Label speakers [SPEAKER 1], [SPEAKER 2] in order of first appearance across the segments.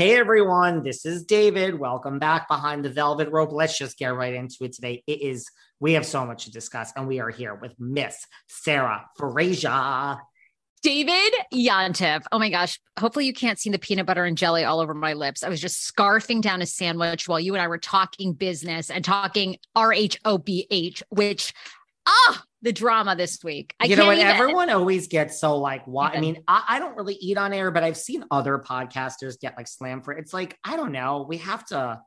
[SPEAKER 1] Hey everyone, this is David. Welcome back behind the velvet rope. Let's just get right into it today. It is we have so much to discuss, and we are here with Miss Sarah Fraser.
[SPEAKER 2] David Yontef. Oh my gosh. Hopefully you can't see the peanut butter and jelly all over my lips. I was just scarfing down a sandwich while you and I were talking business and talking R H O B H, which ah the drama this week. I
[SPEAKER 1] you know
[SPEAKER 2] even-
[SPEAKER 1] Everyone always gets so like, why? I mean, I, I don't really eat on air, but I've seen other podcasters get like slammed for it. It's like, I don't know. We have to,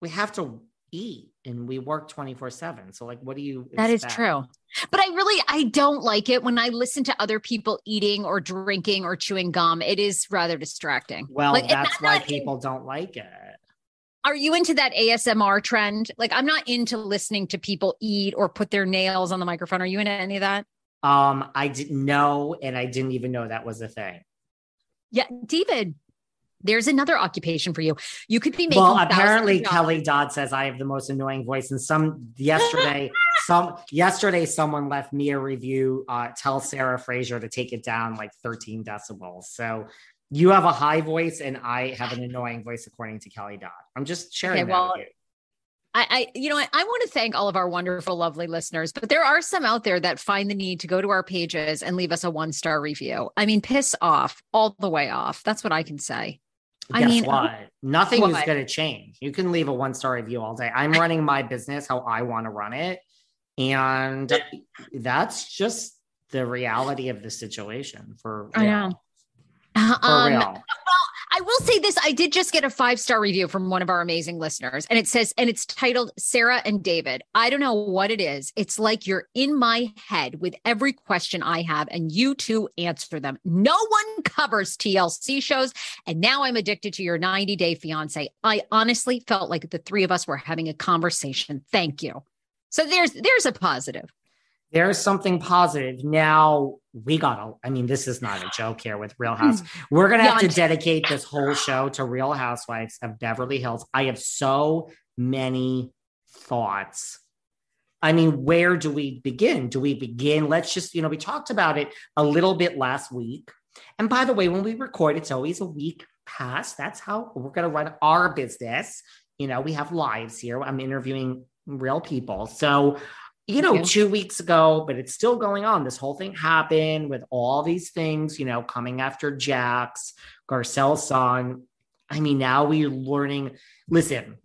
[SPEAKER 1] we have to eat and we work 24 seven. So like, what do you,
[SPEAKER 2] That is
[SPEAKER 1] expect?
[SPEAKER 2] true. But I really I don't like it when I listen to other people eating or drinking or chewing gum. It is rather distracting.
[SPEAKER 1] Well,
[SPEAKER 2] Like,
[SPEAKER 1] that's why
[SPEAKER 2] not in-
[SPEAKER 1] people don't like it.
[SPEAKER 2] Are you into that ASMR trend? Like I'm not into listening to people eat or put their nails on the microphone. Are you into any of that?
[SPEAKER 1] Um, I didn't know, and I didn't even know that was a thing.
[SPEAKER 2] Yeah, David, there's another occupation for you. You could be making
[SPEAKER 1] Well, apparently. Kelly Dodd says I have the most annoying voice. And some yesterday, some yesterday, someone left me a review. Uh, tell Sarah Fraser to take it down like 13 decibels. So you have a high voice, and I have an annoying voice, according to Kelly Dodd. I'm just sharing
[SPEAKER 2] Okay,
[SPEAKER 1] that
[SPEAKER 2] well,
[SPEAKER 1] with you.
[SPEAKER 2] I, I, you know, what? I want to thank all of our wonderful, lovely listeners, but there are some out there that find the need to go to our pages and leave us a one star review. I mean, piss off all the way off. That's what I can say. I mean,
[SPEAKER 1] what? Nothing is going to change. You can leave a one star review all day. I'm running my business how I want to run it. And that's just the reality of the situation for
[SPEAKER 2] I know. Uh, um,
[SPEAKER 1] real.
[SPEAKER 2] Well, I will say this. I did just get a five star review from one of our amazing listeners, and it says, and it's titled Sarah and David. I don't know what it is. It's like you're in my head with every question I have, and you two answer them. No one covers TLC shows, and now I'm addicted to your 90 Day Fiance. I honestly felt like the three of us were having a conversation. Thank you. So there's there's a positive.
[SPEAKER 1] There's something positive. Now we gotta, I mean, this is not a joke here with Real hmm. House. We're gonna have to dedicate this whole show to Real Housewives of Beverly Hills. I have so many thoughts. I mean, where do we begin? Do we begin? Let's just, you know, we talked about it a little bit last week. And by the way, when we record, it's always a week past. That's how we're going to run our business. You know, we have lives here. I'm interviewing real people. So, you know, two weeks ago, but it's still going on. This whole thing happened with all these things, you know, coming after Jax, Garcelle's son. I mean, now we're learning. Listen,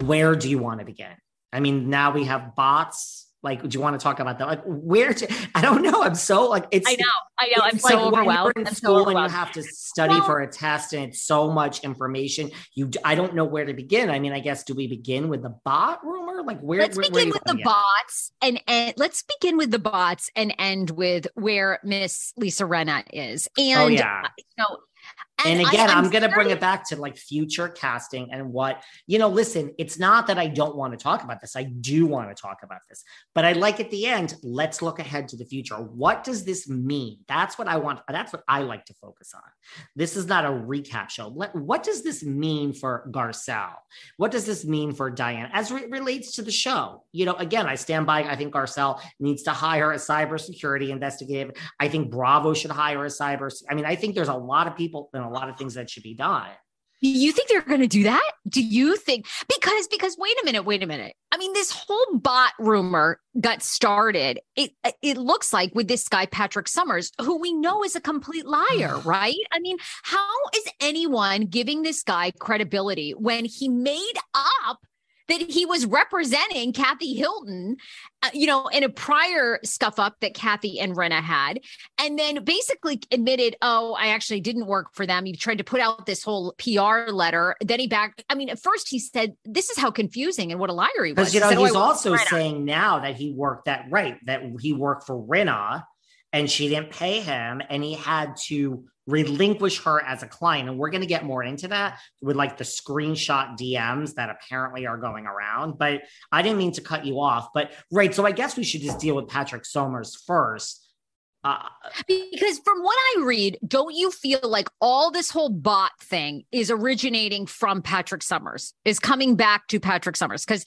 [SPEAKER 1] where do you want to begin? I mean, now we have bots. Like, do you want to talk about that? Like, where? To, I don't know. I'm so like, it's.
[SPEAKER 2] I know. I know. I'm so
[SPEAKER 1] like when
[SPEAKER 2] overwhelmed.
[SPEAKER 1] In
[SPEAKER 2] I'm so
[SPEAKER 1] school and you
[SPEAKER 2] overwhelmed.
[SPEAKER 1] have to study
[SPEAKER 2] Well-
[SPEAKER 1] for a test, and it's so much information. You, I don't know where to begin. I mean, I guess do we begin with the bot rumor? Like, where?
[SPEAKER 2] let's
[SPEAKER 1] where, where
[SPEAKER 2] begin
[SPEAKER 1] you
[SPEAKER 2] with the bots and, and let's begin with the bots and end with where Miss Lisa Rinna is. And
[SPEAKER 1] Oh, yeah.
[SPEAKER 2] uh, you know,
[SPEAKER 1] And, and again, I, am going to bring it back to like future casting and what, you know, listen, it's not that I don't want to talk about this. I do want to talk about this. But I like at the end, let's look ahead to the future. What does this mean? That's what I want. That's what I like to focus on. This is not a recap show. What does this mean for Garcelle? What does this mean for Diane as it relates to the show? You know, again, I stand by, I think Garcelle needs to hire a cybersecurity investigative. I think Bravo should hire a cyber. I mean, I think there's a lot of people and a lot of things that should be done.
[SPEAKER 2] Do You think they're going to do that? Do you think because because wait a minute, wait a minute. I mean, this whole bot rumor got started. It it looks like with this guy Patrick Summers, who we know is a complete liar, right? I mean, how is anyone giving this guy credibility when he made up that he was representing Kathy Hilton, uh, you know, in a prior scuff up that Kathy and Rinna had, and then basically admitted, "Oh, I actually didn't work for them." He tried to put out this whole PR letter. Then he back. I mean, at first he said, "This is how confusing and what a liar he was."
[SPEAKER 1] Because you know, he said, oh, he's oh, also saying now that he worked that right that he worked for Rinna, and she didn't pay him, and he had to relinquish her as a client. And we're going to get more into that with like the screenshot DMs that apparently are going around. But I didn't mean to cut you off. But right. So I guess we should just deal with Patrick Summers first.
[SPEAKER 2] Uh, because from what I read, don't you feel like all this whole bot thing is originating from Patrick Summers, is coming back to Patrick Summers? Because,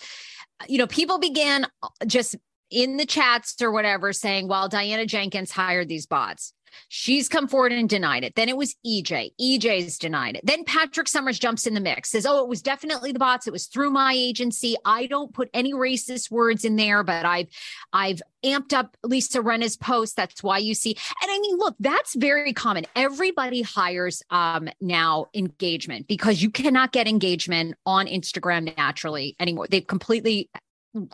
[SPEAKER 2] you know, people began just in the chats or whatever saying, well, Diana Jenkins hired these bots. She's come forward and denied it. Then it was EJ. EJ's denied it. Then Patrick Summers jumps in the mix, says, Oh, it was definitely the bots. It was through my agency. I don't put any racist words in there, but I've I've amped up Lisa Rinna's post. That's why you see. And I mean, look, that's very common. Everybody hires um now engagement because you cannot get engagement on Instagram naturally anymore. They've completely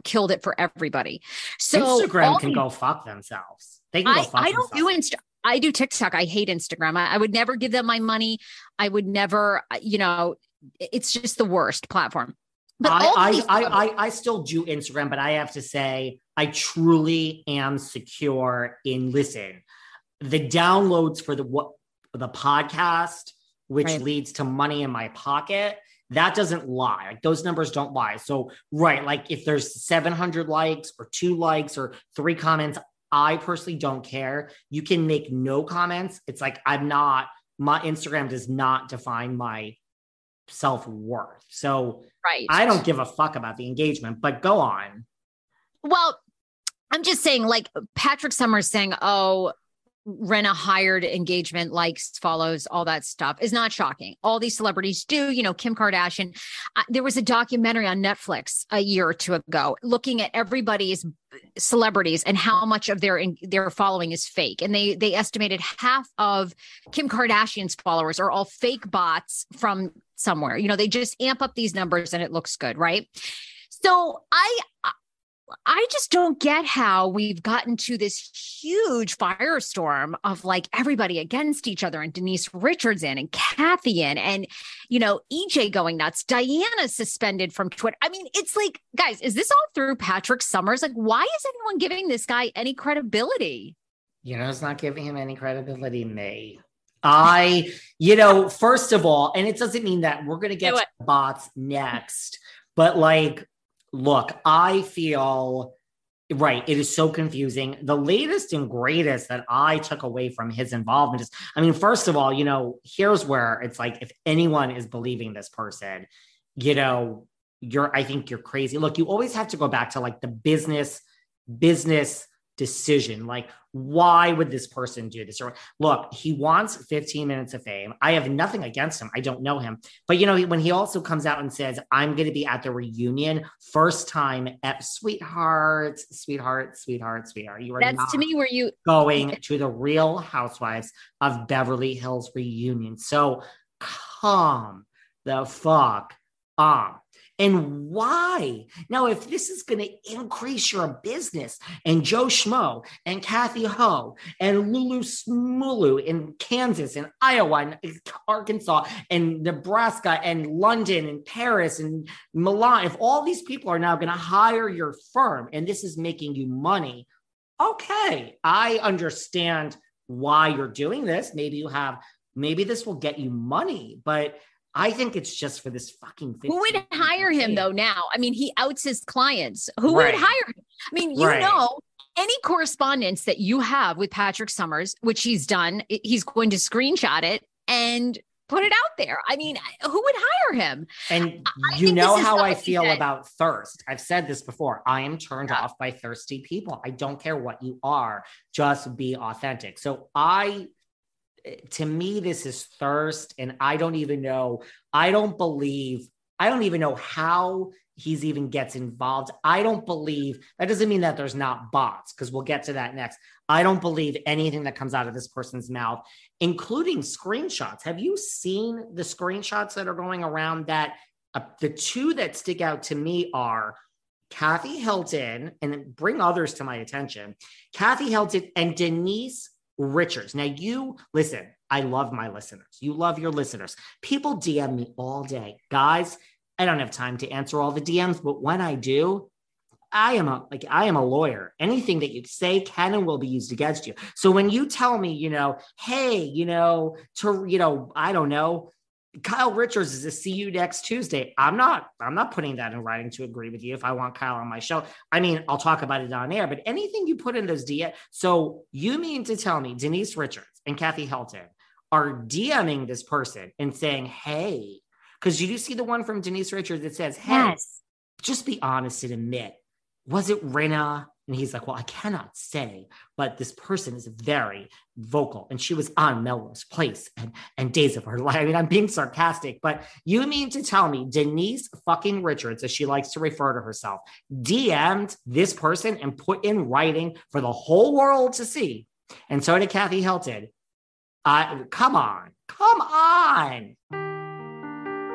[SPEAKER 2] killed it for everybody. So
[SPEAKER 1] Instagram can go fuck themselves. They can go fuck I, I don't
[SPEAKER 2] do Insta. I do TikTok. I hate Instagram. I, I would never give them my money. I would never, you know, it's just the worst platform.
[SPEAKER 1] But I, I, I, I, I still do Instagram, but I have to say, I truly am secure in listen. The downloads for the what the podcast, which right. leads to money in my pocket, that doesn't lie. Like those numbers don't lie. So, right, like if there's 700 likes or two likes or three comments, I personally don't care. You can make no comments. It's like I'm not, my Instagram does not define my self worth. So right. I don't give a fuck about the engagement, but go on.
[SPEAKER 2] Well, I'm just saying, like Patrick Summers saying, oh, Rinna hired engagement, likes, follows, all that stuff is not shocking. All these celebrities do. You know, Kim Kardashian. Uh, there was a documentary on Netflix a year or two ago looking at everybody's celebrities and how much of their their following is fake. And they they estimated half of Kim Kardashian's followers are all fake bots from somewhere. You know, they just amp up these numbers and it looks good, right? So I I just don't get how we've gotten to this huge firestorm of like everybody against each other and Denise Richards in and Kathy in and, you know, EJ going nuts, Diana suspended from Twitter. I mean, it's like, guys, is this all through Patrick Summers? Like, why is anyone giving this guy any credibility?
[SPEAKER 1] You know, it's not giving him any credibility, May. I, you know, first of all, and it doesn't mean that we're going to get bots next, but like, look, I feel right. It is so confusing. The latest and greatest that I took away from his involvement is, I mean, first of all, you know, here's where it's like, if anyone is believing this person, you know, you're, I think you're crazy. Look, you always have to go back to like the business, business decision. Like, why would this person do this? Or look, he wants 15 minutes of fame. I have nothing against him. I don't know him. But you know, when he also comes out and says, I'm going to be at the reunion, first time at sweetheart, sweetheart, sweetheart, sweetheart.
[SPEAKER 2] You are that's to me where you
[SPEAKER 1] going to the real housewives of Beverly Hills reunion. So calm the fuck on and why. Now, if this is going to increase your business, and Joe Schmo and Kathy Ho and Lulu Smulu in Kansas and Iowa and Arkansas and Nebraska and London and Paris and Milan, if all these people are now going to hire your firm and this is making you money, okay, I understand why you're doing this. Maybe you have maybe this will get you money, but I think it's just for this fucking. Thing.
[SPEAKER 2] Who would hire him though? Now, I mean, he outs his clients. Who right. would hire him? I mean, you right. know, any correspondence that you have with Patrick Summers, which he's done, he's going to screenshot it and put it out there. I mean, who would hire him?
[SPEAKER 1] And I you know how I feel about thirst. I've said this before. I am turned yeah. off by thirsty people. I don't care what you are, just be authentic. So I to me, this is thirst. And I don't even know, I don't believe, I don't even know how he's even gets involved. I don't believe that doesn't mean that there's not bots because we'll get to that next. I don't believe anything that comes out of this person's mouth, including screenshots. Have you seen the screenshots that are going around that uh, the two that stick out to me are Kathy Hilton and bring others to my attention. Kathy Hilton and Denise Richards. Now, you listen, I love my listeners. You love your listeners. People DM me all day. Guys, I don't have time to answer all the DMs, but when I do, I am a like I am a lawyer. Anything that you say can and will be used against you. So when you tell me, you know, hey, you know, to you know, I don't know, Kyle Richards is to see you next Tuesday. I'm not, I'm not putting that in writing to agree with you if I want Kyle on my show. I mean, I'll talk about it on air, but anything you put in those DM. So you mean to tell me Denise Richards and Kathy Hilton are DMing this person and saying, hey, because you do see the one from Denise Richards that says, hey, yes. just be honest and admit, was it Rinna? And he's like, Well, I cannot say, but this person is very vocal. And she was on Melrose Place and, and Days of Her Life. I mean, I'm being sarcastic, but you mean to tell me Denise fucking Richards, as she likes to refer to herself, DM'd this person and put in writing for the whole world to see. And so did Kathy Hilton. Uh, come on, come on.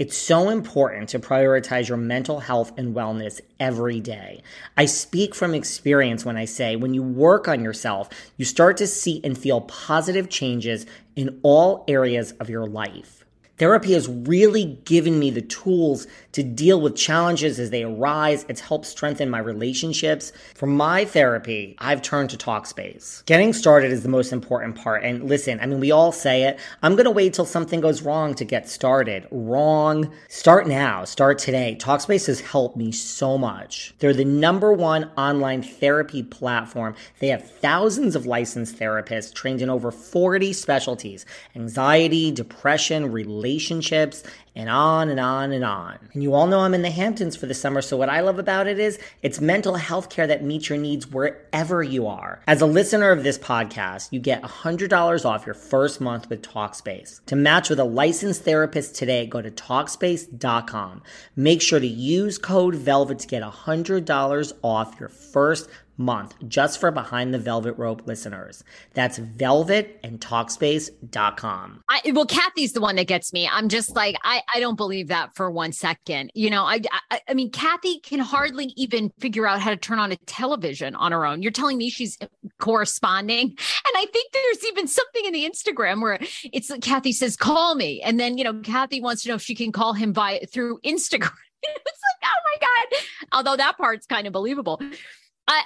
[SPEAKER 1] It's so important to prioritize your mental health and wellness every day. I speak from experience when I say when you work on yourself, you start to see and feel positive changes in all areas of your life. Therapy has really given me the tools to deal with challenges as they arise. It's helped strengthen my relationships. For my therapy, I've turned to Talkspace. Getting started is the most important part. And listen, I mean, we all say it. I'm going to wait till something goes wrong to get started. Wrong. Start now. Start today. Talkspace has helped me so much. They're the number one online therapy platform. They have thousands of licensed therapists trained in over 40 specialties anxiety, depression, relationships relationships, and on and on and on. And you all know I'm in the Hamptons for the summer, so what I love about it is it's mental health care that meets your needs wherever you are. As a listener of this podcast, you get $100 off your first month with Talkspace. To match with a licensed therapist today, go to Talkspace.com. Make sure to use code VELVET to get $100 off your first month just for Behind the Velvet Rope listeners. That's velvet and talkspace.com.
[SPEAKER 2] I, well, Kathy's the one that gets me. I'm just like, I, I don't believe that for one second. You know, I, I, I mean, Kathy can hardly even figure out how to turn on a television on her own. You're telling me she's corresponding. And I think there's even something in the Instagram where it's like Kathy says, call me. And then, you know, Kathy wants to know if she can call him by through Instagram. it's like, oh my God. Although that part's kind of believable.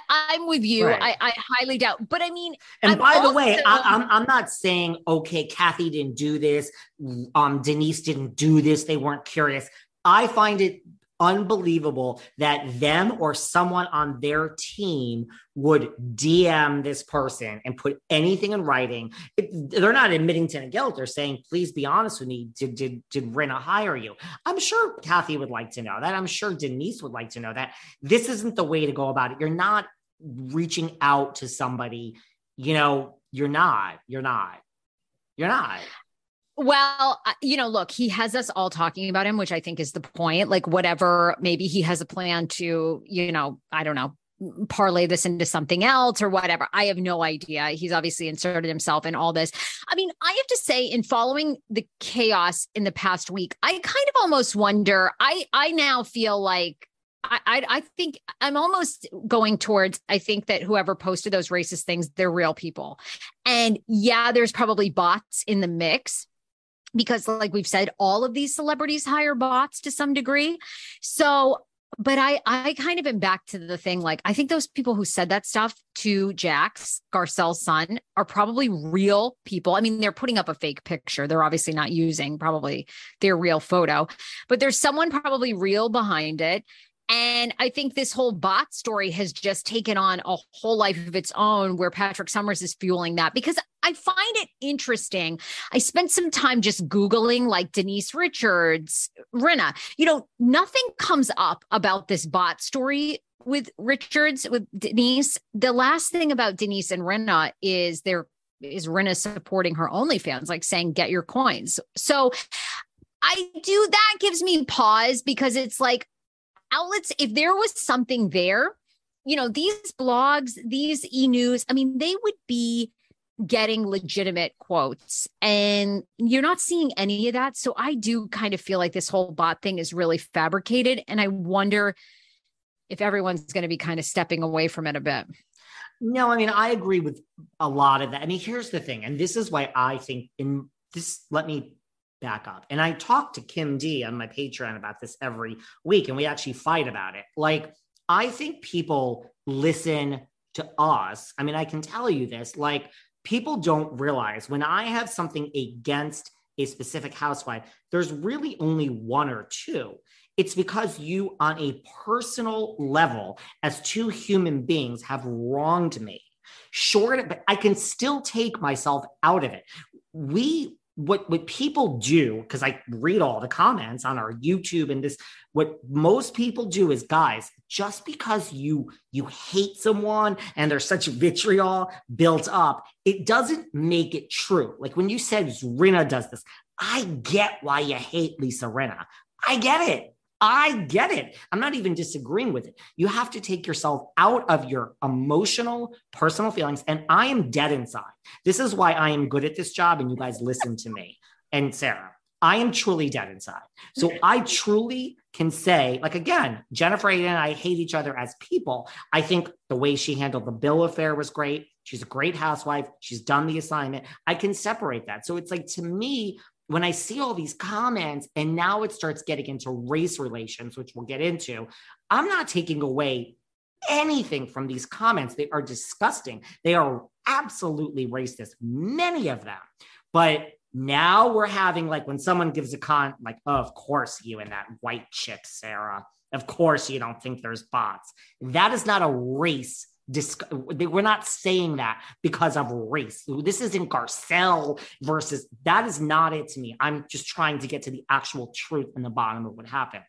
[SPEAKER 2] I, am with you. Right. I, I, highly doubt. But I mean,
[SPEAKER 1] and I'm by also, the way, I, I'm, I'm not saying okay, Kathy didn't do this, um, Denise didn't do this. They weren't curious. I find it unbelievable that them or someone on their team would DM this person and put anything in writing. It, they're not admitting to any guilt. They're saying, please be honest with me. Did, did, did Rinna hire you? I'm sure Kathy would like to know that. I'm sure Denise would like to know that. This isn't the way to go about it. You're not reaching out to somebody, you know, you're not, you're not, you're not.
[SPEAKER 2] Well, uh, you know, look, he has us all talking about him, which I think is the point. Like, whatever, maybe he has a plan to, you know, I don't know, parlay this into something else or whatever. I have no idea. He's obviously inserted himself in all this. I mean, I have to say, in following the chaos in the past week, I kind of almost wonder. I I now feel like I, I think I'm almost going towards. I think that whoever posted those racist things, they're real people, and yeah, there's probably bots in the mix because, like we've said, all of these celebrities hire bots to some degree. So but I I kind of am back to the thing like I think those people who said that stuff to Jax Garcelle's son are probably real people. I mean they're putting up a fake picture. They're obviously not using probably their real photo, but there's someone probably real behind it and I think this whole bot story has just taken on a whole life of its own where Patrick Summers is fueling that because I find it interesting. I spent some time just Googling like Denise Richards, Rinna. You know, nothing comes up about this bot story with Richards, with Denise. The last thing about Denise and Rinna is there is Rinna supporting her OnlyFans, like saying, get your coins. So I do that gives me pause because it's like, outlets, if there was something there, you know, these blogs, these e news, I mean, they would be getting legitimate quotes and you're not seeing any of that. So I do kind of feel like this whole bot thing is really fabricated. And I wonder if everyone's going to be kind of stepping away from it a bit.
[SPEAKER 1] No, I mean, I agree with a lot of that. I mean, here's the thing, and this is why I think in this, let me back up. And I talk to Kim D on my Patreon about this every week, and we actually fight about it. Like, I think people listen to us. I mean, I can tell you this like, people don't realize when I have something against a specific housewife, there's really only one or two. It's because you, on a personal level, as two human beings, have wronged me. Short, but I can still take myself out of it. We what what people do because i read all the comments on our youtube and this what most people do is guys just because you you hate someone and there's such vitriol built up it doesn't make it true. Like when you said Rinna does this i get why you hate lisa Rinna. I get it I get it. I'm not even disagreeing with it. You have to take yourself out of your emotional, personal feelings. And I am dead inside. This is why I am good at this job. And you guys listen to me and Sarah. I am truly dead inside. So I truly can say, like, again, Jennifer Aydin and I hate each other as people. I think the way she handled the bill affair was great. She's a great housewife. She's done the assignment. I can separate that. So it's like, to me, when I see all these comments and now it starts getting into race relations, which we'll get into, I'm not taking away anything from these comments. They are disgusting. They are absolutely racist, many of them. But now we're having like when someone gives a con, like, oh, of course you and that white chick, Sarah. Of course you don't think there's bots. That is not a race Dis- we're not saying that because of race. This isn't Garcelle versus that is not it to me. I'm just trying to get to the actual truth in the bottom of what happened.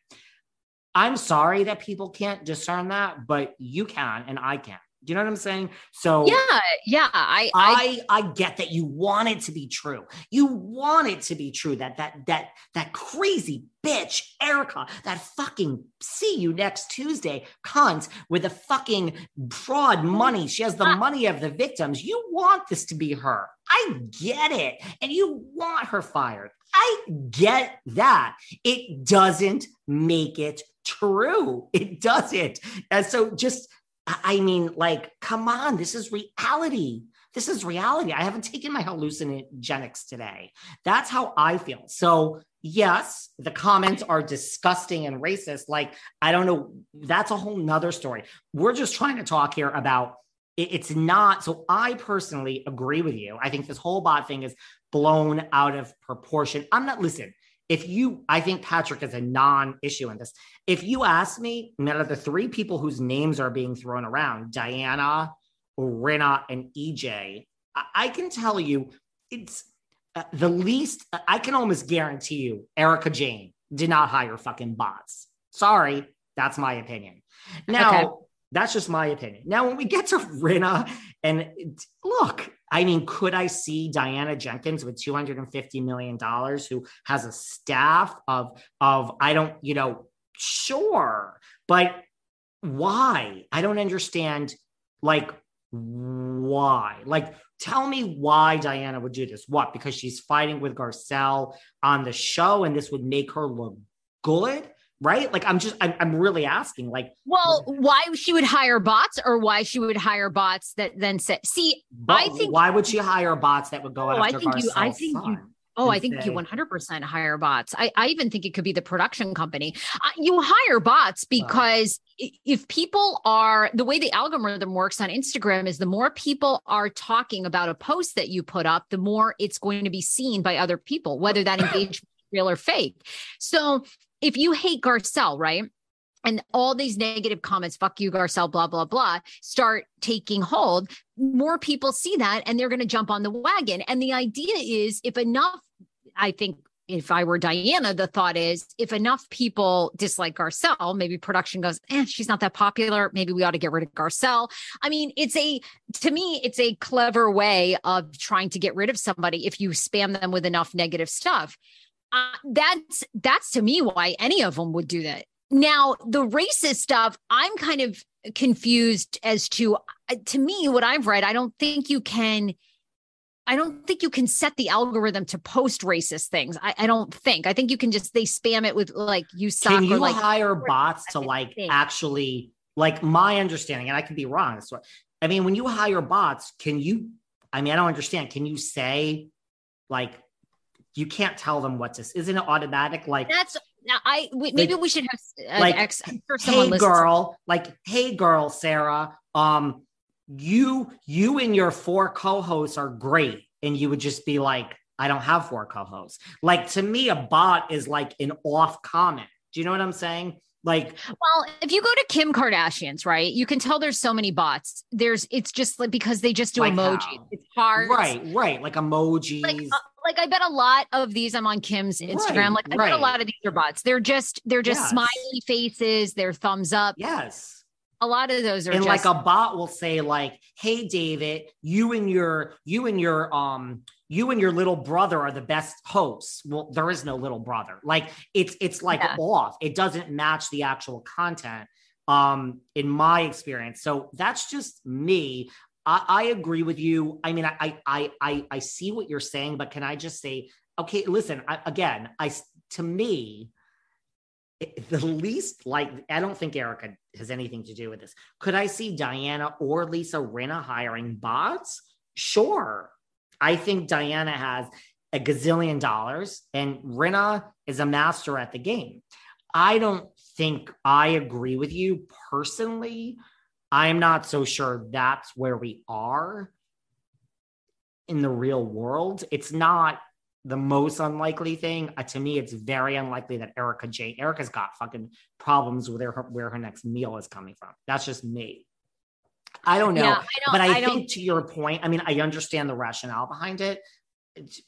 [SPEAKER 1] I'm sorry that people can't discern that, but you can and I can. Do you know what I'm saying? So
[SPEAKER 2] yeah, yeah, I,
[SPEAKER 1] I, I, I get that you want it to be true. You want it to be true that that that that crazy bitch Erica, that fucking see you next Tuesday cunt with the fucking fraud money. She has the ah. money of the victims. You want this to be her. I get it, and you want her fired. I get that. It doesn't make it true. It doesn't. And so just I mean, like, come on, this is reality. This is reality. I haven't taken my hallucinogenics today. That's how I feel. So, yes, the comments are disgusting and racist. Like, I don't know. That's a whole nother story. We're just trying to talk here about it's not. So, I personally agree with you. I think this whole bot thing is blown out of proportion. I'm not, listen, if you, I think Patrick is a non issue in this. If you ask me, out of the three people whose names are being thrown around, Diana, Rinna, and EJ, I, I can tell you it's uh, the least, I can almost guarantee you Erika Jayne did not hire fucking bots. Sorry, that's my opinion. Now, okay. that's just my opinion. Now, when we get to Rinna, and look, I mean, could I see Diana Jenkins with $250 million who has a staff of, of, I don't, you know, sure. But why? I don't understand. Like, why? Like, tell me why Diana would do this. What? Because she's fighting with Garcelle on the show and this would make her look good? Right? Like, I'm just, I'm, I'm really asking, like,
[SPEAKER 2] well, why she would hire bots or why she would hire bots that then say, see, I think,
[SPEAKER 1] why would she hire bots that would go
[SPEAKER 2] oh,
[SPEAKER 1] after
[SPEAKER 2] I think you, I think you, Oh, I think you 100% hire bots. I, I even think it could be the production company. Uh, you hire bots because i if people are the way the algorithm works on Instagram is the more people are talking about a post that you put up, the more it's going to be seen by other people, whether that engagement is real or fake. So if you hate Garcelle, right? and all these negative comments, fuck you, Garcelle, blah, blah, blah, start taking hold, more people see that and they're going to jump on the wagon. And the idea is if enough, I think if I were Diana, the thought is if enough people dislike Garcelle, maybe production goes, eh, she's not that popular. Maybe we ought to get rid of Garcelle. I mean, it's a, to me, it's a clever way of trying to get rid of somebody if you spam them with enough negative stuff. That's that's to me why any of them would do that. Now, the racist stuff, I'm kind of confused as to uh, to me what I've read, I don't think you can I don't think you can set the algorithm to post racist things. I, I don't think. I think you can just they spam it with like you
[SPEAKER 1] Can you
[SPEAKER 2] or like
[SPEAKER 1] hire bots to like
[SPEAKER 2] think.
[SPEAKER 1] actually like my understanding, and I could be wrong. What I mean. When you hire bots, can you? I mean, I don't understand. Can you say like you can't tell them what to? s- Isn't it automatic? Like,
[SPEAKER 2] that's now I we, maybe
[SPEAKER 1] Like-
[SPEAKER 2] we should have an
[SPEAKER 1] like,
[SPEAKER 2] ex sure
[SPEAKER 1] hey girl, like, hey girl, Sarah, um, you you and your four co-hosts are great, and you would just be like, I don't have four co-hosts. Like to me, a bot is like an off comment. Do you know what I'm saying? Like,
[SPEAKER 2] Well, if you go to Kim Kardashian's, right, you can tell there's so many bots. There's it's just like because they just do
[SPEAKER 1] Like
[SPEAKER 2] emojis.
[SPEAKER 1] how?
[SPEAKER 2] It's hard.
[SPEAKER 1] right, right, like emojis.
[SPEAKER 2] Like, uh, like I bet a lot of these. I'm on Kim's Instagram.
[SPEAKER 1] Right,
[SPEAKER 2] like I bet a lot of these are bots. They're just they're just
[SPEAKER 1] Yes.
[SPEAKER 2] smiley faces. They're thumbs up.
[SPEAKER 1] yes.
[SPEAKER 2] A lot of those are
[SPEAKER 1] and
[SPEAKER 2] just
[SPEAKER 1] like a bot will say like hey david you and your you and your um you and your little brother are the best hosts well there is no little brother like it's it's like
[SPEAKER 2] Yeah.
[SPEAKER 1] off it doesn't match the actual content um in my experience so that's just me I, I agree with you i mean I, I i i see what you're saying but can i just say okay listen I, again I, to me it- the least like I don't think Erica has anything to do with this. Could I see Diana or Lisa Rinna hiring bots? Sure. I think Diana has a gazillion dollars and Rinna is a master at the game. I don't think I agree with you personally. I'm not so sure that's where we are in the real world. It's not the most unlikely thing. Uh, to me, it's very unlikely that Erica J. Erica's got fucking problems with her, where her next meal is coming from. That's just me. I don't know.
[SPEAKER 2] Yeah, I don't-
[SPEAKER 1] but I,
[SPEAKER 2] I don't-
[SPEAKER 1] think to your point, I mean, I understand the rationale behind it.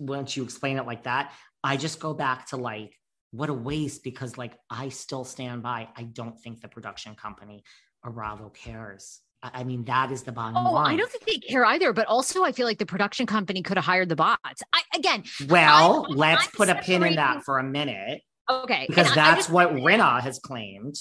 [SPEAKER 1] Once you explain it like that, I just go back to like, what a waste because like I still stand by. I don't think the production company Bravo cares. I, I mean, that is the bottom
[SPEAKER 2] Oh,
[SPEAKER 1] line.
[SPEAKER 2] I don't think they care either. But also, I feel like the production company could have hired the bots. I again,
[SPEAKER 1] well,
[SPEAKER 2] I'm-
[SPEAKER 1] let's
[SPEAKER 2] I'm
[SPEAKER 1] put a pin in that for a minute
[SPEAKER 2] okay,
[SPEAKER 1] because
[SPEAKER 2] and I- I
[SPEAKER 1] that's
[SPEAKER 2] just-
[SPEAKER 1] what Rinna has claimed.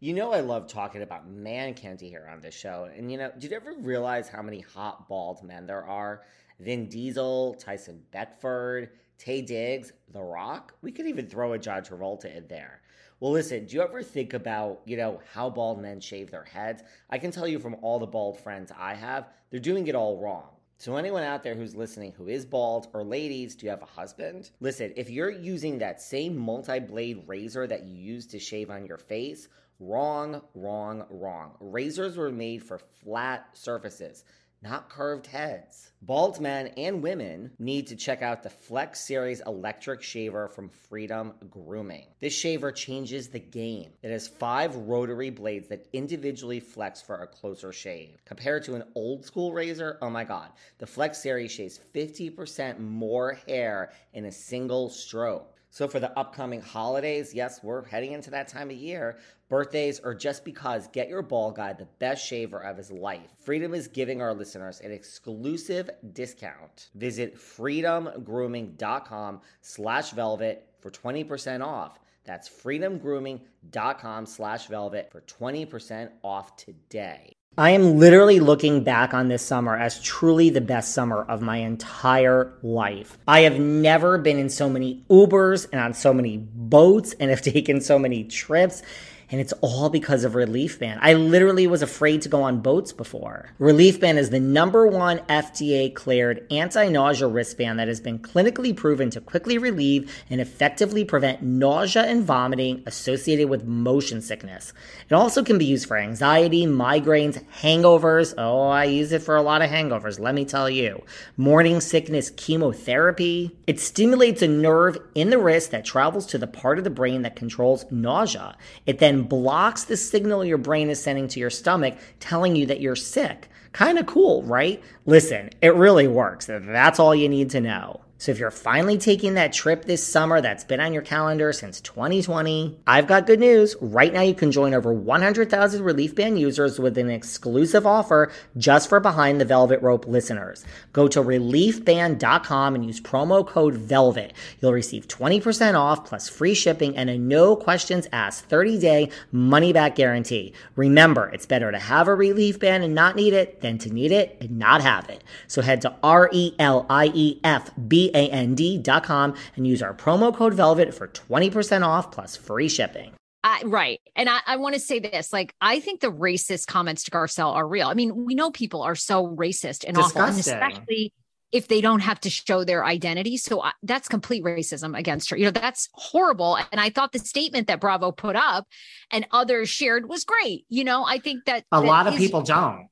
[SPEAKER 3] You know, I love talking about man candy here on this show. And, you know, did you ever realize how many hot bald men there are? Vin Diesel, Tyson Beckford, Taye Diggs, The Rock. We could even throw a John Travolta in there. Well, listen, do you ever think about, you know, how bald men shave their heads? I can tell you from all the bald friends I have, they're doing it all wrong. So, anyone out there who's listening who is bald, or ladies, do you have a husband? Listen, if you're using that same multi blade razor that you use to shave on your face, wrong, wrong, wrong. Razors were made for flat surfaces, not curved heads. Bald men and women need to check out the Flex Series electric shaver from Freedom Grooming. This shaver changes the game. It has five rotary blades that individually flex for a closer shave. Compared to an old school razor, oh my god, the Flex Series shaves 50% more hair in a single stroke. So, for the upcoming holidays, yes, we're heading into that time of year, birthdays, or just because, get your ball guy the best shaver of his life. Freedom is giving our listeners an exclusive discount. Visit freedomgrooming.com slash velvet for 20% off. That's freedomgrooming.com slash velvet for 20% off today. I am literally looking back on this summer as truly the best summer of my entire life. I have never been in so many Ubers and on so many boats and have taken so many trips and it's all because of Relief Band. I literally was afraid to go on boats before. Relief Band is the number one FDA cleared anti nausea wristband that has been clinically proven to quickly relieve and effectively prevent nausea and vomiting associated with motion sickness. It also can be used for anxiety, migraines, hangovers. Oh, I use it for a lot of hangovers, let me tell you. Morning sickness, chemotherapy. It stimulates a nerve in the wrist that travels to the part of the brain that controls nausea. It then blocks the signal your brain is sending to your stomach telling you that you're sick. Kind of cool, right? Listen, it really works. That's all you need to know. So if you're finally taking that trip this summer that's been on your calendar since 2020, I've got good news. Right now you can join over 100,000 Relief Band users with an exclusive offer just for Behind the Velvet Rope listeners. Go to reliefband.com and use promo code VELVET. You'll receive 20% off plus free shipping and a no questions asked 30-day money back guarantee. Remember, it's better to have a relief band and not need it than to need it and not have it. So head to R E L I E F B B-A-N-D.com and use our promo code VELVET for 20% off plus free shipping.
[SPEAKER 2] I, right. And I, I want to say this like, I think the racist comments to Garcelle are real. I mean, we know people are so racist and Disgusting. awful, and especially if they don't have to show their identity. So I, that's complete racism against her. You know, that's horrible. And I thought the statement that Bravo put up and others shared was great. You know, I think that
[SPEAKER 1] a
[SPEAKER 2] that
[SPEAKER 1] lot of people don't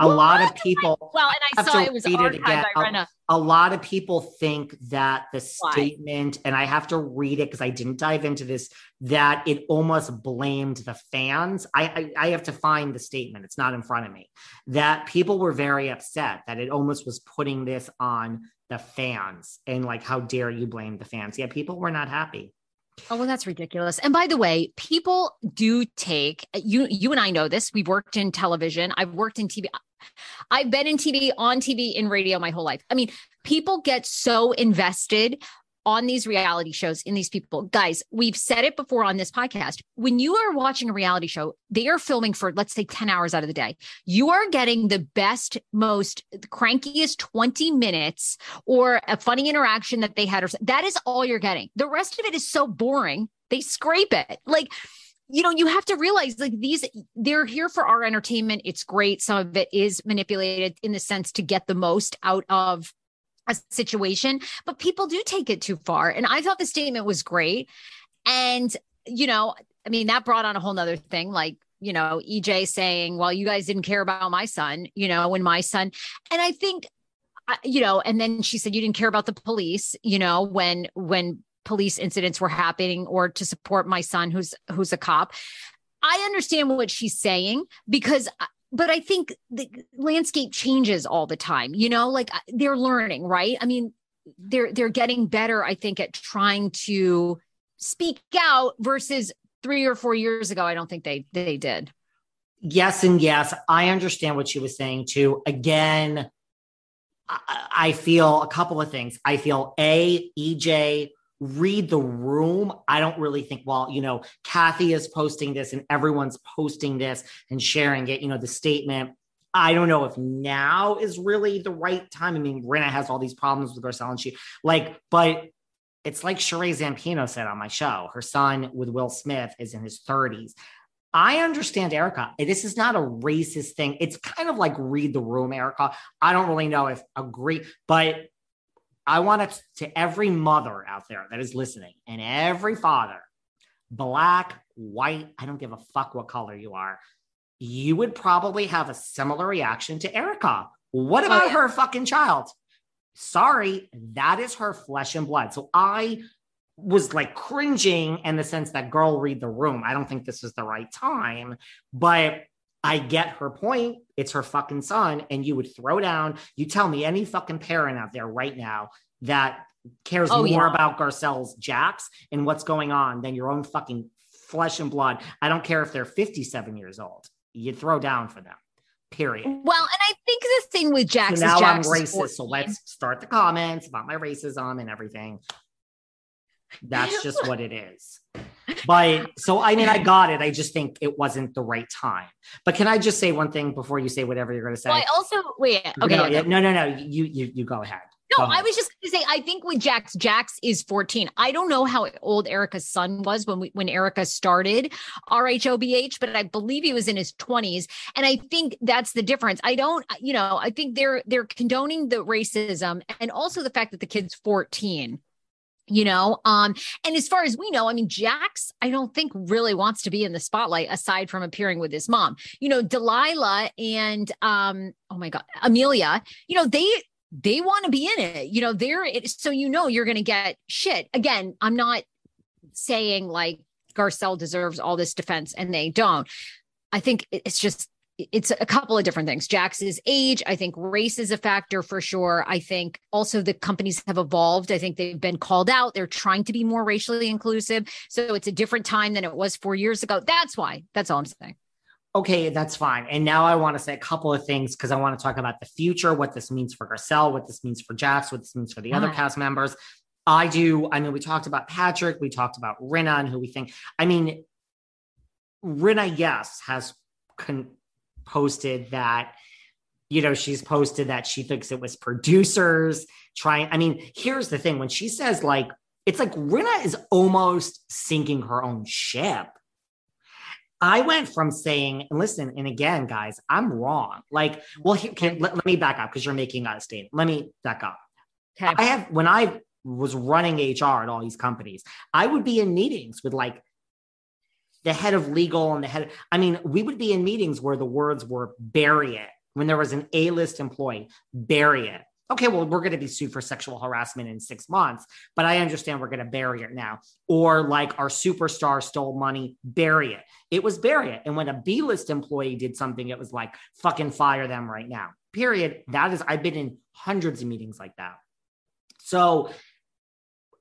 [SPEAKER 1] a well, lot of people
[SPEAKER 2] well and i saw it was archived. by
[SPEAKER 1] a, a, lot of people think that the Why? statement and i have to read it because i didn't dive into this that it almost blamed the fans. I, I i have to find the statement. It's not in front of me. That people were very upset that it almost was putting this on the fans and like how dare you blame the fans? Yeah people were not happy
[SPEAKER 2] Oh, well, that's ridiculous. And by the way, people do take you you and I know this. We've worked in television. I've worked in TV. I've been in TV, on TV, in radio my whole life. I mean, people get so invested on these reality shows in these people. Guys, we've said it before on this podcast. When you are watching a reality show, they are filming for, let's say, 10 hours out of the day. You are getting the best, most crankiest 20 minutes or a funny interaction that they had. Or that is all you're getting. The rest of it is so boring. They scrape it. Like, you know, you have to realize like these, they're here for our entertainment. It's great. Some of it is manipulated in the sense to get the most out of a situation, but people do take it too far. And I thought the statement was great. And, you know, I mean, that brought on a whole nother thing. Like, you know, EJ saying, well, you guys didn't care about my son, you know, when my son, and I think, you know, and then she said, you didn't care about the police, you know, when, when police incidents were happening or to support my son who's, who's a cop. I understand what she's saying because but I think the landscape changes all the time. You know, like uh, they're learning, right? I mean, they're they're getting better. I think at trying to speak out versus three or four years ago. I don't think they they did.
[SPEAKER 1] Yes, and yes, I understand what she was saying too. Again, I, I feel a couple of things. I feel a EJ read the room. I don't really think, well, you know, Kathy is posting this and everyone's posting this and sharing it, you know, the statement. I don't know if now is really the right time. I mean, Rinna has all these problems with Garcelle and she like, but it's like Sheree Zampino said on my show. Her son with Will Smith is in his 30s. I understand Erica. This is not a racist thing. It's kind of like read the room, Erika. I don't really know if agree, but I want to, to every mother out there that is listening and every father, black, white, I don't give a fuck what color you are, you would probably have a similar reaction to Erica. What oh, about oh, her fucking child? Sorry, that is her flesh and blood. So I was like cringing in the sense that girl read the room. I don't think this is the right time, but I get her point. It's her fucking son. And you would throw down. You tell me any fucking parent out there right now that cares oh, more yeah. about Garcelle's Jax and what's going on than your own fucking flesh and blood. I don't care if they're 57 years old. You throw down for them. Period.
[SPEAKER 2] Well, and I think the thing with Jax
[SPEAKER 1] so now
[SPEAKER 2] Jax
[SPEAKER 1] I'm racist. So let's start the comments about my racism and everything. That's just what it is. But so I mean, I got it. I just think it wasn't the right time. But can I just say one thing before you say whatever you're going to say?
[SPEAKER 2] Well, I also wait. Okay,
[SPEAKER 1] no,
[SPEAKER 2] yeah,
[SPEAKER 1] no, no, no. You you you go ahead.
[SPEAKER 2] No, I was just going to say, I think with Jax, Jax is 14. I don't know how old Erica's son was when we, when Erika started RHOBH, but I believe he was in his 20s. And I think that's the difference. I don't, you know, I think they're they're condoning the racism and also the fact that the kid's 14 you know um and as far as we know i mean jax i don't think really wants to be in the spotlight aside from appearing with his mom you know delilah and um oh my god amelia you know they they want to be in it. You know, they're so you know you're to get shit. Again, I'm not saying like Garcelle deserves all this defense and they don't. I think it's just it's a couple of different things. Jax's age, I think race is a factor for sure. I think also the companies have evolved. I think they've been called out. They're trying to be more racially inclusive. So it's a different time than it was 4 years ago. That's why. That's all I'm saying
[SPEAKER 1] okay, that's fine. And now I want to say a couple of things because I want to talk about the future, what this means for Garcelle, what this means for Jax, what this means for the other uh-huh. cast members. I do. I mean, we talked about Patrick, we talked about Rinna and who we think. I mean, Rinna, yes, has con- posted that, you know, she's posted that she thinks it was producers trying. I mean, here's the thing when she says, like, it's like Rinna is almost sinking her own ship I went from saying, and listen, and again, guys, I'm wrong. Like, well, can, let, let me back up because you're making a statement. Let me back up. Okay. I have, when I was running HR at all these companies, I would be in meetings with like the head of legal and the head. I mean, we would be in meetings where the words were bury it. When there was an A list employee, bury it okay, well, we're going to be sued for sexual harassment in six months, but I understand we're going to bury it now. Or like our superstar stole money, bury it. It was bury it. And when a B list employee did something, it was like, fucking fire them right now. Period. That is, I've been in hundreds of meetings like that. So,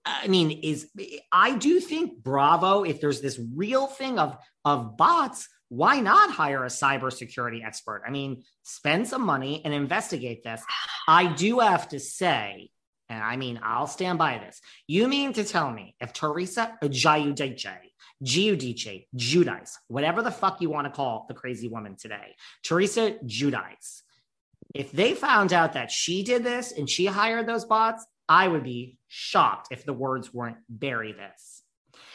[SPEAKER 1] I mean, is I do think Bravo, if there's this real thing of of bots, why not hire a cybersecurity expert? I mean, spend some money and investigate this. I do have to say, and I mean, I'll stand by this. You mean to tell me if Teresa Giudice, Giudice, Judice, whatever the fuck you want to call the crazy woman today, Teresa Giudice, if they found out that she did this and she hired those bots, I would be shocked if the words weren't bury this.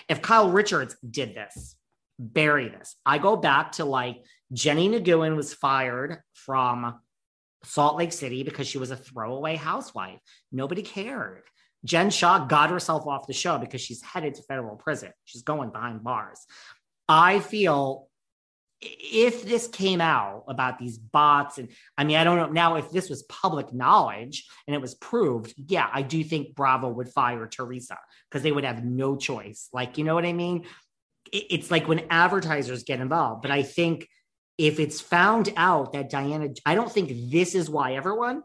[SPEAKER 1] If Kyle Richards did this, bury this. I go back to like Jennie Nguyen was fired from Salt Lake City because she was a throwaway housewife. Nobody cared. Jen Shah got herself off the show because she's headed to federal prison. She's going behind bars. I feel if this came out about these bots, and I mean, I don't know now if this was public knowledge and it was proved, yeah, I do think Bravo would fire Teresa because they would have no choice. Like, you know what I mean? it's like when advertisers get involved. But I think if it's found out that Diana, I don't think this is why everyone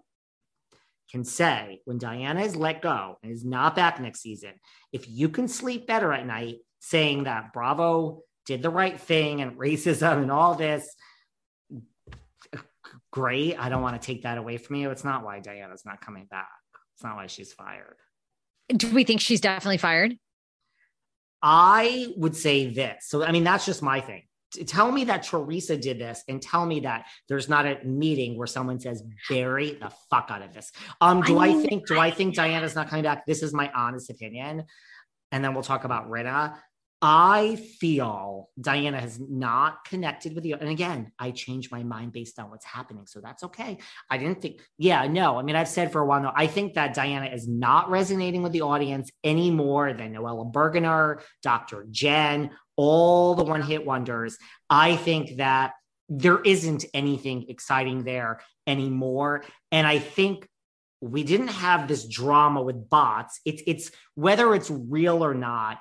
[SPEAKER 1] can say when Diana is let go and is not back next season, if you can sleep better at night saying that Bravo did the right thing and racism and all this, great. I don't want to take that away from you. It's not why Diana's not coming back. It's not why she's fired.
[SPEAKER 2] Do we think she's definitely fired?
[SPEAKER 1] I would say this. So, I mean, that's just my thing. Tell me that Teresa did this and tell me that there's not a meeting where someone says, bury the fuck out of this. Um, do I, mean, I think, do I think Diana's not coming back? This is my honest opinion. And then we'll talk about Rinna. I feel Diana has not connected with you. And again, I changed my mind based on what's happening. So that's okay. I didn't think, yeah, no. I mean, I've said for a while now, I think that Diana is not resonating with the audience any more than Noella Bergener, Dr. Jen, all the one hit wonders. I think that there isn't anything exciting there anymore. And I think we didn't have this drama with bots. It's it's whether it's real or not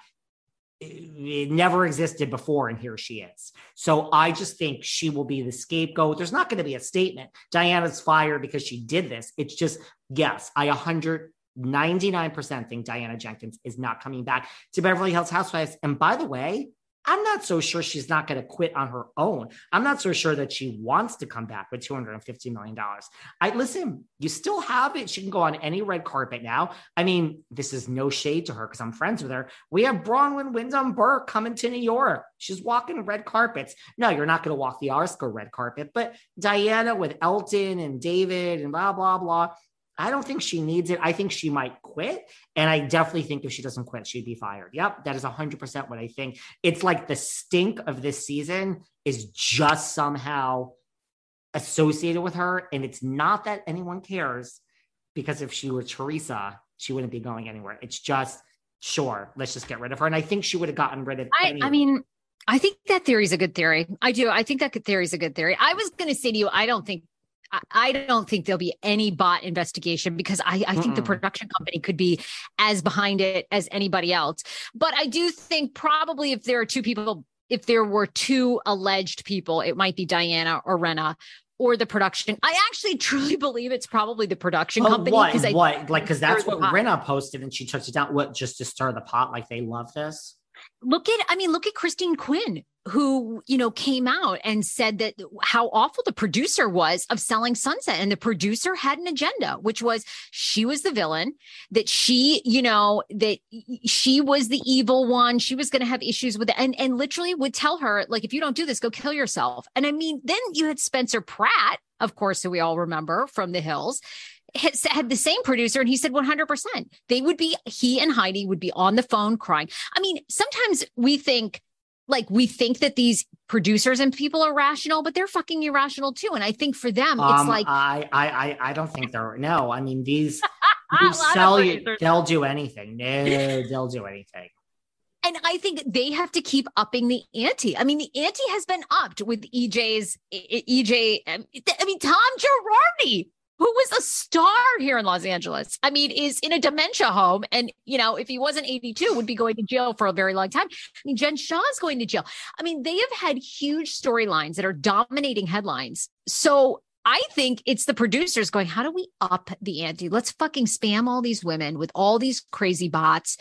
[SPEAKER 1] it never existed before and here she is. So i just think she will be the scapegoat. There's not going to be a statement. Diana's fired because she did this. It's just yes i 199% think diana jenkins is not coming back to beverly hills housewives. And by the way I'm not so sure she's not going to quit on her own. I'm not so sure that she wants to come back with $250 million. I listen, you still have it. She can go on any red carpet now. I mean, this is no shade to her because I'm friends with her. We have Bronwyn Windham Burke coming to New York. She's walking red carpets. No, you're not going to walk the Oscar red carpet, but Diana with Elton and David and blah, blah, blah. I don't think she needs it. I think she might quit. And I definitely think if she doesn't quit, she'd be fired. Yep, that is 100% what I think. It's like the stink of this season is just somehow associated with her. And it's not that anyone cares because if she were Teresa, she wouldn't be going anywhere. It's just, sure, let's just get rid of her. And I think she would have gotten rid of
[SPEAKER 2] I, I mean, I think that theory is a good theory. I do. I think that theory is a good theory. I was going to say to you, I don't think I don't think there'll be any bot investigation because I, I think the production company could be as behind it as anybody else. But I do think probably if there are two people, if there were two alleged people, it might be Diana or Rinna or the production. I actually truly believe it's probably the production oh, company.
[SPEAKER 1] What? what? Like, because that's what Rinna posted and she took it down. What? Just to stir the pot? Like they love this?
[SPEAKER 2] Look at i mean look at christine quinn who you know came out and said that how awful the producer was of selling sunset. And the producer had an agenda which was she was the villain that she you know that she was the evil one. She was going to have issues with it. And and literally would tell her like if you don't do this go kill yourself. And i mean then you had spencer pratt of course who we all remember from the hills had the same producer and he said 100% they would be he and heidi would be on the phone crying. I mean sometimes we think like we think that these producers and people are rational but they're fucking irrational too. And i think for them it's um, like
[SPEAKER 1] I, I i don't think they're no i mean these, these sell you they'll do anything. No they'll do anything.
[SPEAKER 2] And I think they have to keep upping the ante. I mean, the ante has been upped with EJ's EJ. I mean, Tom Girardi who was a star here in Los Angeles. I mean, is in a dementia home. And, you know, if he wasn't 82, would be going to jail for a very long time. I mean, Jen Shah's going to jail. I mean, they have had huge storylines that are dominating headlines. So I think it's the producers going, how do we up the ante? Let's fucking spam all these women with all these crazy bots.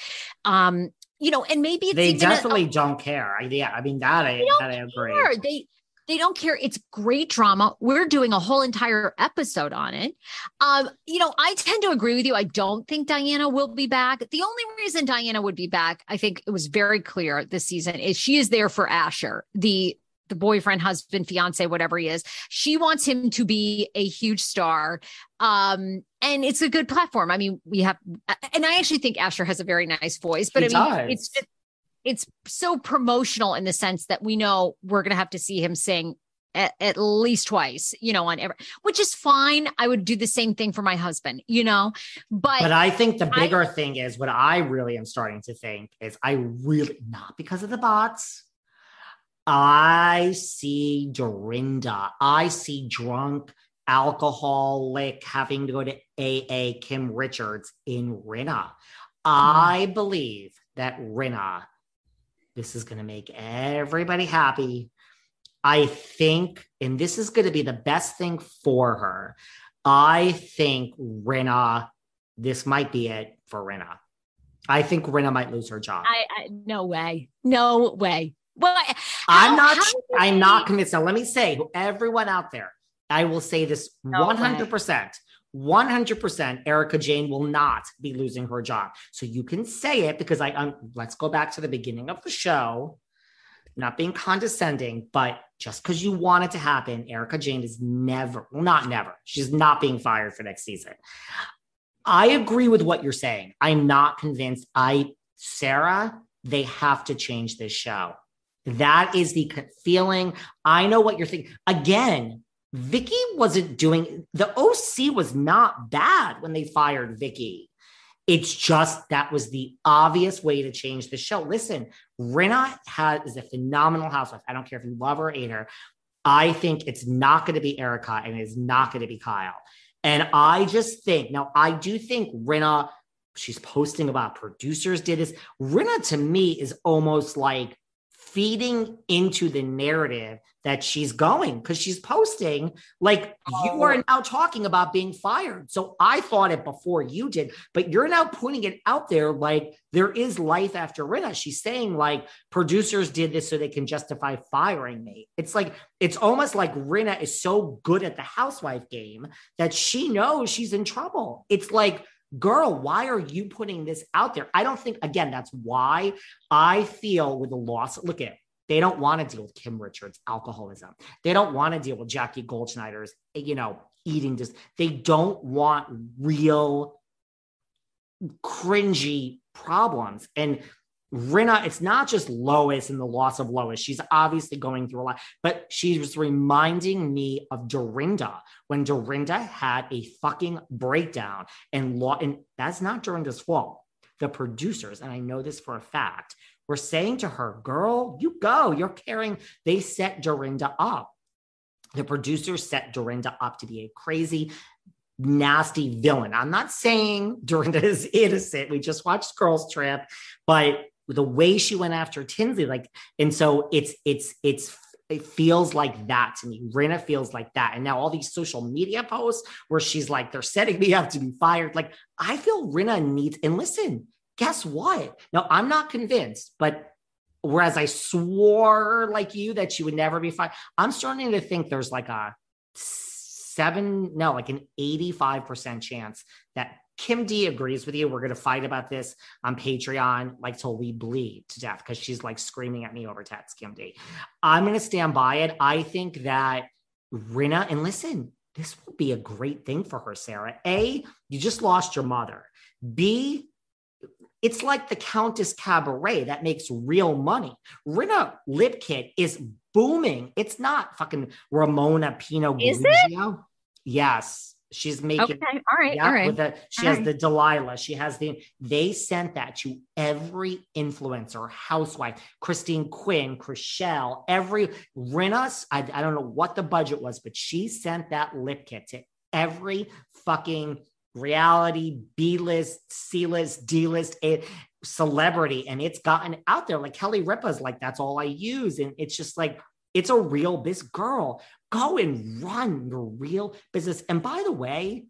[SPEAKER 2] Um, you know, and maybe
[SPEAKER 1] they definitely a, don't care. Yeah, I mean that I that I agree.
[SPEAKER 2] Care. They they don't care. It's great drama. We're doing a whole entire episode on it. Um, you know, I tend to agree with you. I don't think Diana will be back. The only reason Diana would be back, I think it was very clear this season, is she is there for Asher, the the boyfriend, husband, fiance, whatever he is. She wants him to be a huge star. Um, and it's a good platform. I mean, we have, and I actually think Asher has a very nice voice, but he I mean, does. it's just, it's so promotional in the sense that we know we're going to have to see him sing at, at, least twice, you know, on every, which is fine. I would do the same thing for my husband, you know, but
[SPEAKER 1] but I think the bigger I, thing is what I really am starting to think is I really not because of the bots. I see Dorinda. I see drunk alcoholic having to go to AA Kim Richards in Rinna. Mm. I believe that Rinna this is going to make everybody happy. I think, and this is going to be the best thing for her. I think Rinna, this might be it for Rinna. I think Rinna might lose her job.
[SPEAKER 2] I, I no way, no way. Well,
[SPEAKER 1] how, I'm not. I'm not convinced. Now, let me say, everyone out there, I will say this 100. percent 100% Erika Jayne will not be losing her job. So you can say it because I, um, let's go back to the beginning of the show, not being condescending, but just because you want it to happen, Erika Jayne is never, well, not never, she's not being fired for next season. I agree with what you're saying. I'm not convinced. I, Sarah, they have to change this show. That is the feeling. I know what you're thinking. Again, Vicki wasn't doing the OC was not bad when they fired Vicki. It's just that was the obvious way to change the show. Listen, Rinna has is a phenomenal housewife. I don't care if you love her or hate her. I think it's not going to be Erika and it's not going to be Kyle. And I just think now I do think Rinna, she's posting about producers did this. Rinna to me is almost like feeding into the narrative that she's going because she's posting like you
[SPEAKER 2] Oh.
[SPEAKER 1] are now talking about being fired. So I thought it before you did, but you're now putting it out there like there is life after Rinna. She's saying like producers did this so they can justify firing me. It's like it's almost like Rinna is so good at the housewife game that she knows she's in trouble. It's like girl, why are you putting this out there? I don't think, again, that's why I feel with the loss. Look at they don't want to deal with Kim Richards' alcoholism. They don't want to deal with Jackie Goldschneider's, you know, eating dis. They don't want real cringy problems. And Rinna, it's not just Lois and the loss of Lois. She's obviously going through a lot, but she was reminding me of Dorinda when Dorinda had a fucking breakdown and law. And that's not Dorinda's fault. The producers, and I know this for a fact, were saying to her, girl, you go, you're caring. They set Dorinda up. The producers set Dorinda up to be a crazy, nasty villain. I'm not saying Dorinda is innocent. We just watched Girls Trip, but the way she went after Tinsley, like, and so it's it's it's it feels like that to me. Rinna feels like that. And now all these social media posts where she's like, they're setting me up to be fired. Like, I feel Rinna needs, and listen, guess what? Now, I'm not convinced, but whereas I swore like you that she would never be fired, I'm starting to think there's like a seven, no, like an 85% chance that Kim D agrees with you. We're going to fight about this on Patreon, like till we bleed to death, because she's like screaming at me over text, Kim D. I'm going to stand by it. I think that Rinna, and listen, this will be a great thing for her, Sarah. A, you just lost your mother. B, it's like the Countess Cabaret that makes real money. Rinna Lip Kit is booming. It's not fucking Ramona Pinot
[SPEAKER 2] Is
[SPEAKER 1] Grigio. Yes. She's making
[SPEAKER 2] Okay. All right.
[SPEAKER 1] yeah,
[SPEAKER 2] all right.
[SPEAKER 1] with the, she
[SPEAKER 2] All
[SPEAKER 1] has
[SPEAKER 2] right.
[SPEAKER 1] the Delilah. She has the. They sent that to every influencer, housewife, Christine Quinn, Chrishell, every Rinna's. I, I don't know what the budget was, but she sent that lip kit to every fucking reality B list, C list, D list a- eh, celebrity, and it's gotten out there. Like Kelly Ripa's, like that's all I use, and it's just like it's a real biz girl. Go and run your real business. And by the way,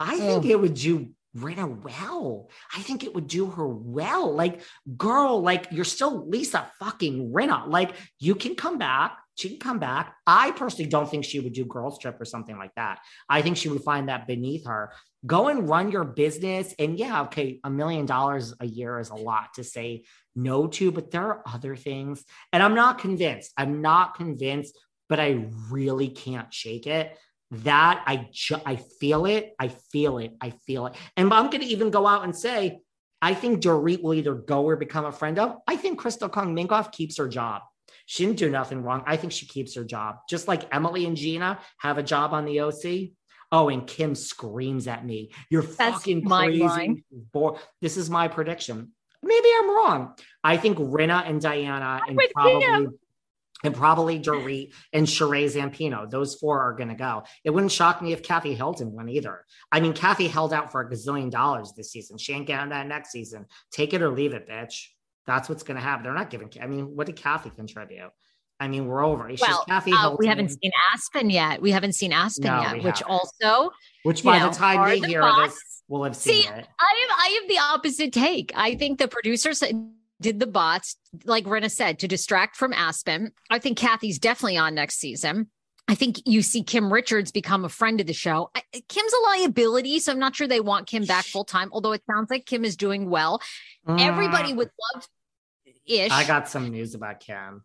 [SPEAKER 1] I hmm. think it would do Rinna well. I think it would do her well. Like, girl, like you're still Lisa fucking Rinna. Like, you can come back. She can come back. I personally don't think she would do Girls Trip or something like that. I think she would find that beneath her. Go and run your business. And yeah, okay, a million dollars a year is a lot to say no to, but there are other things. And I'm not convinced. I'm not convinced, but I really can't shake it that I ju- I feel it, I feel it, I feel it. And I'm going to even go out and say, I think Dorit will either go or become a friend of. I think Crystal Kung Minkoff keeps her job. She didn't do nothing wrong. I think she keeps her job, just like Emily and Gina have a job on the OC. Oh, and Kim screams at me, "You're
[SPEAKER 2] That's
[SPEAKER 1] fucking crazy!" Bo- This is my prediction. Maybe I'm wrong. I think Rinna and Diana and probably
[SPEAKER 2] Kim.
[SPEAKER 1] And probably Dorit and Sheree Zampino. Those four are going to go. It wouldn't shock me if Kathy Hilton went either. I mean, Kathy held out for a gazillion dollars this season. She ain't getting that next season. Take it or leave it, bitch. That's what's going to happen. They're not giving. I mean, what did Kathy contribute? I mean, we're over. It's
[SPEAKER 2] Well,
[SPEAKER 1] just Kathy
[SPEAKER 2] uh, we haven't seen Aspen yet. We haven't seen Aspen
[SPEAKER 1] No,
[SPEAKER 2] yet, which also
[SPEAKER 1] which by
[SPEAKER 2] know,
[SPEAKER 1] the time they
[SPEAKER 2] the
[SPEAKER 1] hear
[SPEAKER 2] bots.
[SPEAKER 1] this, we'll have seen
[SPEAKER 2] See,
[SPEAKER 1] it.
[SPEAKER 2] I I have the opposite take. I think the producers did the bots, like Rinna said, to distract from Aspen. I think Kathy's definitely on next season. I think you see Kim Richards become a friend of the show. I, Kim's a liability, so I'm not sure they want Kim back full time. Although it sounds like Kim is doing well. Everybody
[SPEAKER 1] Mm,
[SPEAKER 2] would love ish.
[SPEAKER 1] I got some news about Kim.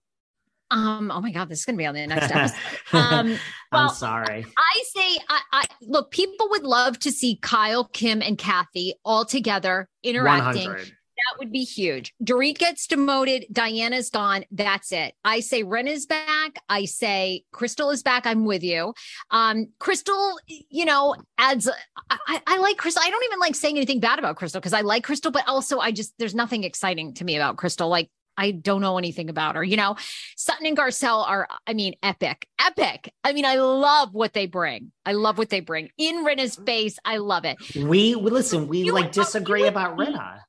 [SPEAKER 2] um. Oh my god, this is going to be on the next episode. Um, well,
[SPEAKER 1] I'm sorry.
[SPEAKER 2] I say, I, I look. People would love to see Kyle, Kim, and Kathy all together interacting.
[SPEAKER 1] 100.
[SPEAKER 2] That would be huge. Dorit gets demoted. Diana's gone. That's it. I say Ren is back. I say Crystal is back. I'm with you. Um, Crystal, you know, adds. I, I- like Crystal. I don't even like saying anything bad about Crystal because I like Crystal, but also I just there's nothing exciting to me about Crystal. Like I don't know anything about her. You know, Sutton and Garcelle are, I mean, epic, epic. I mean, I love what they bring. I love what they bring in Rinna's face. I love it.
[SPEAKER 1] We, we listen. We
[SPEAKER 2] You
[SPEAKER 1] like disagree about Rinna.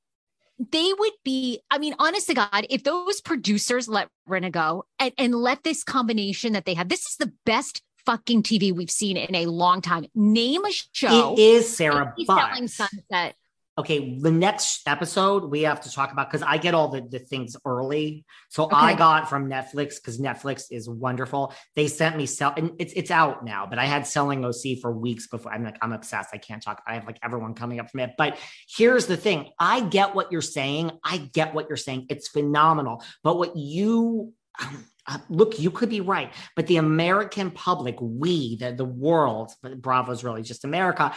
[SPEAKER 2] They would be, I mean, honest to God, if those producers let Rinna go and, and let this combination that they have, this is the best fucking TV we've seen in a long time. Name a show.
[SPEAKER 1] It is Sarah, but
[SPEAKER 2] selling Sunset
[SPEAKER 1] okay, the next episode we have to talk about because I get all the, the things early. So okay. I got from Netflix because Netflix is wonderful. They sent me sell and it's it's out now, but I had selling OC for weeks before. I'm like, I'm obsessed. I can't talk. I have like everyone coming up from it. But here's the thing: I get what you're saying. I get what you're saying. It's phenomenal. But what you um, uh, look, you could be right, but the American public, we, the, the world, Bravo's really just America,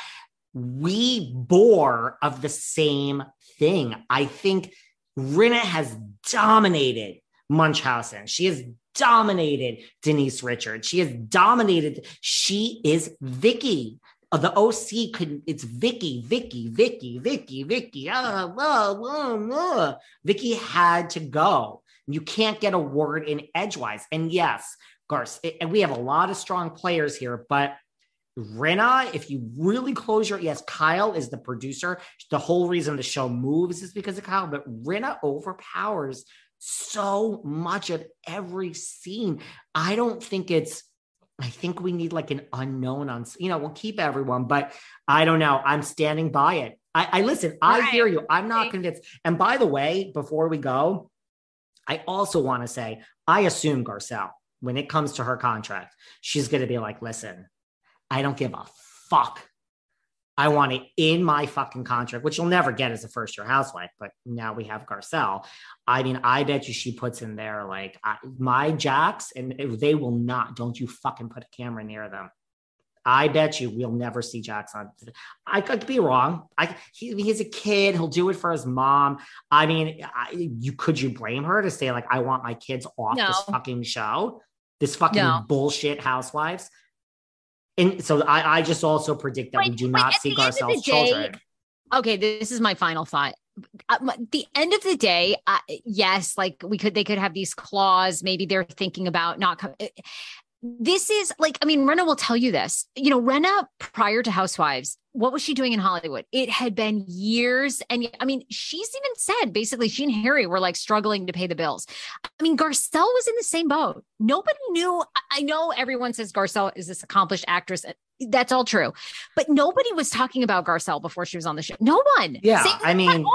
[SPEAKER 1] we bore of the same thing. I think Rinna has dominated Munchausen. She has dominated Denise Richards. She has dominated. She is Vicky. Uh, the OC could. It's Vicky, Vicky, Vicky, Vicky, Vicky. Uh, uh, uh, uh. Vicky had to go. You can't get a word in edgewise. And yes, Garce, and we have a lot of strong players here, but Rinna, if you really close your yes, Kyle is the producer. The whole reason the show moves is because of Kyle, but Rinna overpowers so much of every scene. I don't think it's I think we need like an unknown on, you know, we'll keep everyone, but I don't know. I'm standing by it. I, I listen, I right. hear you. I'm not convinced. And by the way, before we go, I also want to say, I assume Garcelle, when it comes to her contract, she's going to be like, listen, I don't give a fuck. I want it in my fucking contract, which you'll never get as a first year housewife. But now we have Garcelle. I mean, I bet you she puts in there like I, my jacks, and they will not. Don't you fucking put a camera near them. I bet you we'll never see Jax on. I could be wrong. I he, he's a kid. He'll do it for his mom. I mean, I, you could you blame her to say like I want my kids off no. this fucking show, this fucking no. bullshit Housewives. And so I, I just also predict that we do not see Garcelle's children.
[SPEAKER 2] Okay, this is my final thought. At uh, the end of the day, uh, yes, like we could, they could have these claws. Maybe they're thinking about not coming this is like, I mean, Rinna will tell you this. You know, Rinna prior to Housewives, what was she doing in Hollywood? It had been years. And I mean, she's even said basically she and Harry were like struggling to pay the bills. I mean, Garcelle was in the same boat. Nobody knew. I know everyone says Garcelle is this accomplished actress. That's all true. But nobody was talking about Garcelle before she was on the show. No one.
[SPEAKER 1] Yeah. I mean,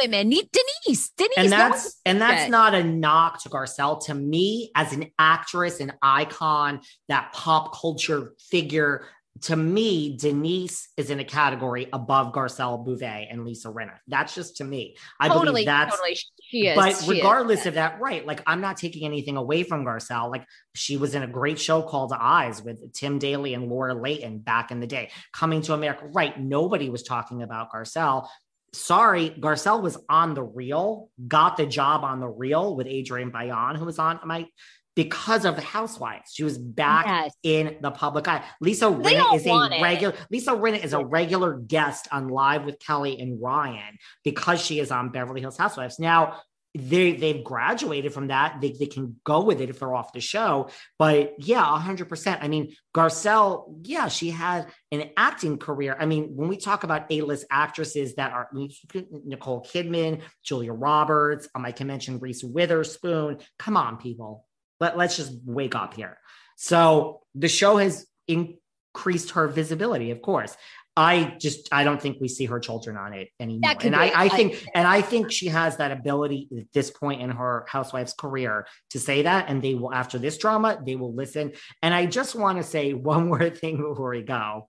[SPEAKER 2] women. Denise, Denise,
[SPEAKER 1] and that's and that's not a knock to Garcelle. To me, as an actress, an icon, that pop culture figure. To me, Denise is in a category above Garcelle Beauvais and Lisa Rinna. That's just to me. I totally, believe that's totally. She is. But she regardless is. of that, right? Like I'm not taking anything away from Garcelle. Like she was in a great show called Eyes with Tim Daly and Laura Leighton back in the day. Coming to America, right? Nobody was talking about Garcelle, sorry, Garcelle was on the real, got the job on the real with Adrienne Bailon, who was on my because of the housewives. She was back yes. in the public eye. Lisa Rinna is a regular Lisa Rinna is a regular guest on Live with Kelly and Ryan because she is on Beverly Hills Housewives. Now, they they've graduated from that. They, they can go with it if they're off the show. But yeah, hundred percent. I mean, Garcelle, yeah, she had an acting career. I mean, when we talk about A-list actresses that are Nicole Kidman, Julia Roberts, um, I can mention Reese Witherspoon. Come on, people. Let, let's just wake up here. So the show has increased her visibility, of course. I just I don't think we see her children on it anymore. And I, I, think I, and I think she has that ability at this point in her housewife's career to say that. And they will after this drama, they will listen. And I just want to say one more thing before we go.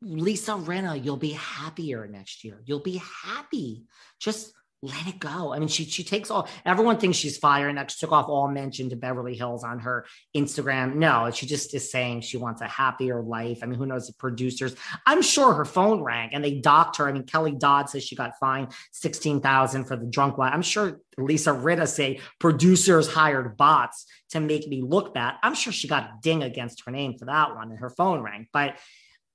[SPEAKER 1] Lisa Rinna, you'll be happier next year. You'll be happy. Just let it go. I mean, she she takes all everyone thinks she's fired and she took off all mention to Beverly Hills on her Instagram. No, she just is saying she wants a happier life. I mean, who knows the producers? I'm sure her phone rang and they docked her. I mean, Kelly Dodd says she got fined 16,000 for the drunk wife. I'm sure Lisa Rinna say producers hired bots to make me look bad. I'm sure she got a ding against her name for that one and her phone rang. But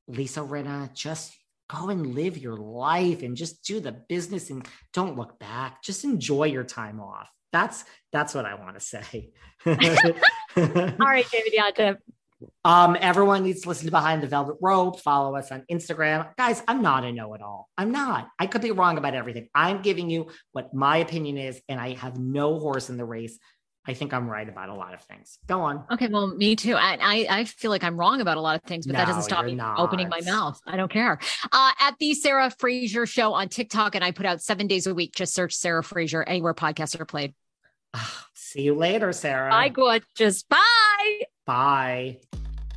[SPEAKER 1] Lisa Rinna just go and live your life and just do the business and don't look back. Just enjoy your time off. That's that's what I want to say.
[SPEAKER 2] All right, David Yontef.
[SPEAKER 1] Um, everyone needs to listen to Behind the Velvet Rope. Follow us on Instagram. Guys, I'm not a know it all. I'm not. I could be wrong about everything. I'm giving you what my opinion is, and I have no horse in the race. I think I'm right about a lot of things. Go on.
[SPEAKER 2] Okay, well, me too. I I, I feel like I'm wrong about a lot of things, but
[SPEAKER 1] No,
[SPEAKER 2] that doesn't stop me
[SPEAKER 1] not.
[SPEAKER 2] opening my mouth. I don't care. Uh, at the Sarah Fraser Show on TikTok, and I put out seven days a week. Just search Sarah Fraser anywhere podcasts are played.
[SPEAKER 1] See you later, Sarah.
[SPEAKER 2] Bye, gorgeous. Bye.
[SPEAKER 1] Bye.